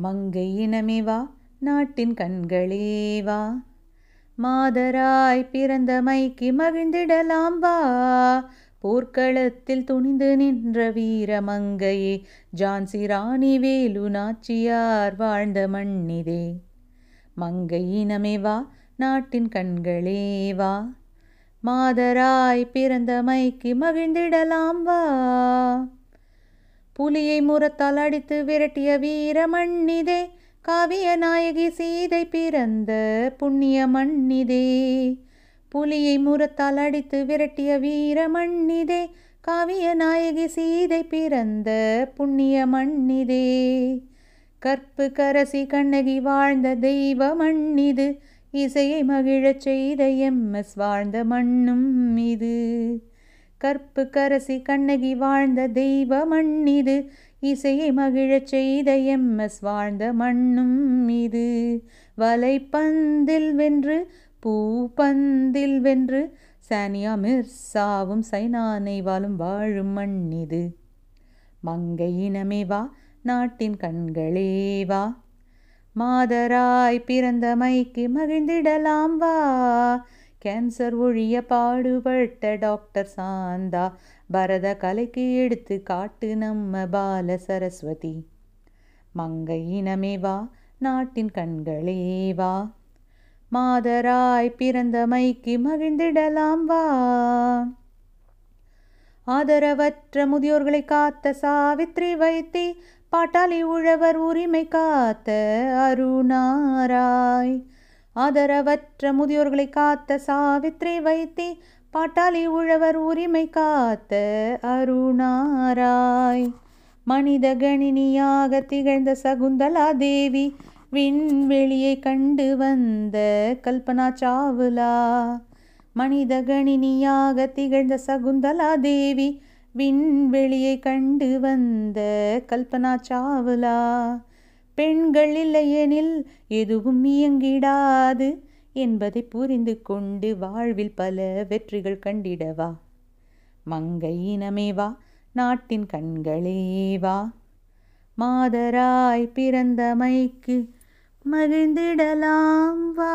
மங்கை இனமே வா நாட்டின் கண்களே வா மாதராய் பிறந்த மைக்கு மகிழ்ந்திடலாம் வா. போர்க்களத்தில் துணிந்து நின்ற வீர மங்கையே ஜான்சி ராணி வேலு நாச்சியார் வாழ்ந்த மண்ணிதே. மங்கை இனமே வா நாட்டின் கண்களே வா மாதராய் பிறந்த மைக்கு மகிழ்ந்திடலாம் வா. புலியை முரத்தால் அடித்து விரட்டிய வீர மண்ணிதே காவிய நாயகி சீதை பிறந்த புண்ணிய மண்ணிதே. புலியை முரத்தால் அடித்து விரட்டிய வீர மண்ணிதே காவிய நாயகி சீதை பிறந்த புண்ணிய மண்ணிதே. கற்பு கரசி கண்ணகி வாழ்ந்த தெய்வ மண்ணிது இசையை மகிழச் செய்த எம்எஸ் வாழ்ந்த மண்ணும் இது. கற்பு கரசி கண்ணகி வாழ்ந்த தெய்வ மண்ணிது. இசையை மகிழச் செய்த எம்எஸ் வாழ்ந்த மண்ணும் இது. வலைப்பந்தில் வென்று பூ பந்தில் வென்று சானியா மிர்சாவும் சைனானை வாழும் வாழும் இது மங்கை இனமே வா நாட்டின் கண்களே வா. மாதராய் பிறந்த மைக்கு மகிழ்ந்திடலாம் வா. கேன்சர் ஒழிய பாடுபட்ட டாக்டர் சாந்தா பரத கலைக்கு எடுத்து காட்டு நம்ம பால சரஸ்வதி. மங்கை இனமே வா நாட்டின் கண்களே வா. மாதராய் பிறந்த மைக்கு மகிழ்ந்திடலாம் வா. ஆதரவற்ற முதியோர்களை காத்த சாவித்ரி வைத்தி பாட்டாளி உழவர் உரிமை காத்த அருணாராய். ஆதரவற்ற முதியோர்களை காத்த சாவித்ரி வைத்தி பாட்டாளி உழவர் உரிமை காத்த அருணாராய். மனித கணினியாக திகழ்ந்த சகுந்தலா தேவி விண்வெளியை கண்டு வந்த கல்பனா சாவுலா. மனித கணினியாக திகழ்ந்த சகுந்தலா தேவி விண்வெளியை கண்டு வந்த கல்பனா சாவுலா. பெண்கள் இல்லையெனில் எதுவும் இயங்கிடாது என்பதை புரிந்து கொண்டு வாழ்வில் பல வெற்றிகள் கண்டிடவா? மங்கை வா நாட்டின் கண்களே வா. மாதராய் பிறந்தமைக்கு மகிழ்ந்திடலாம் வா.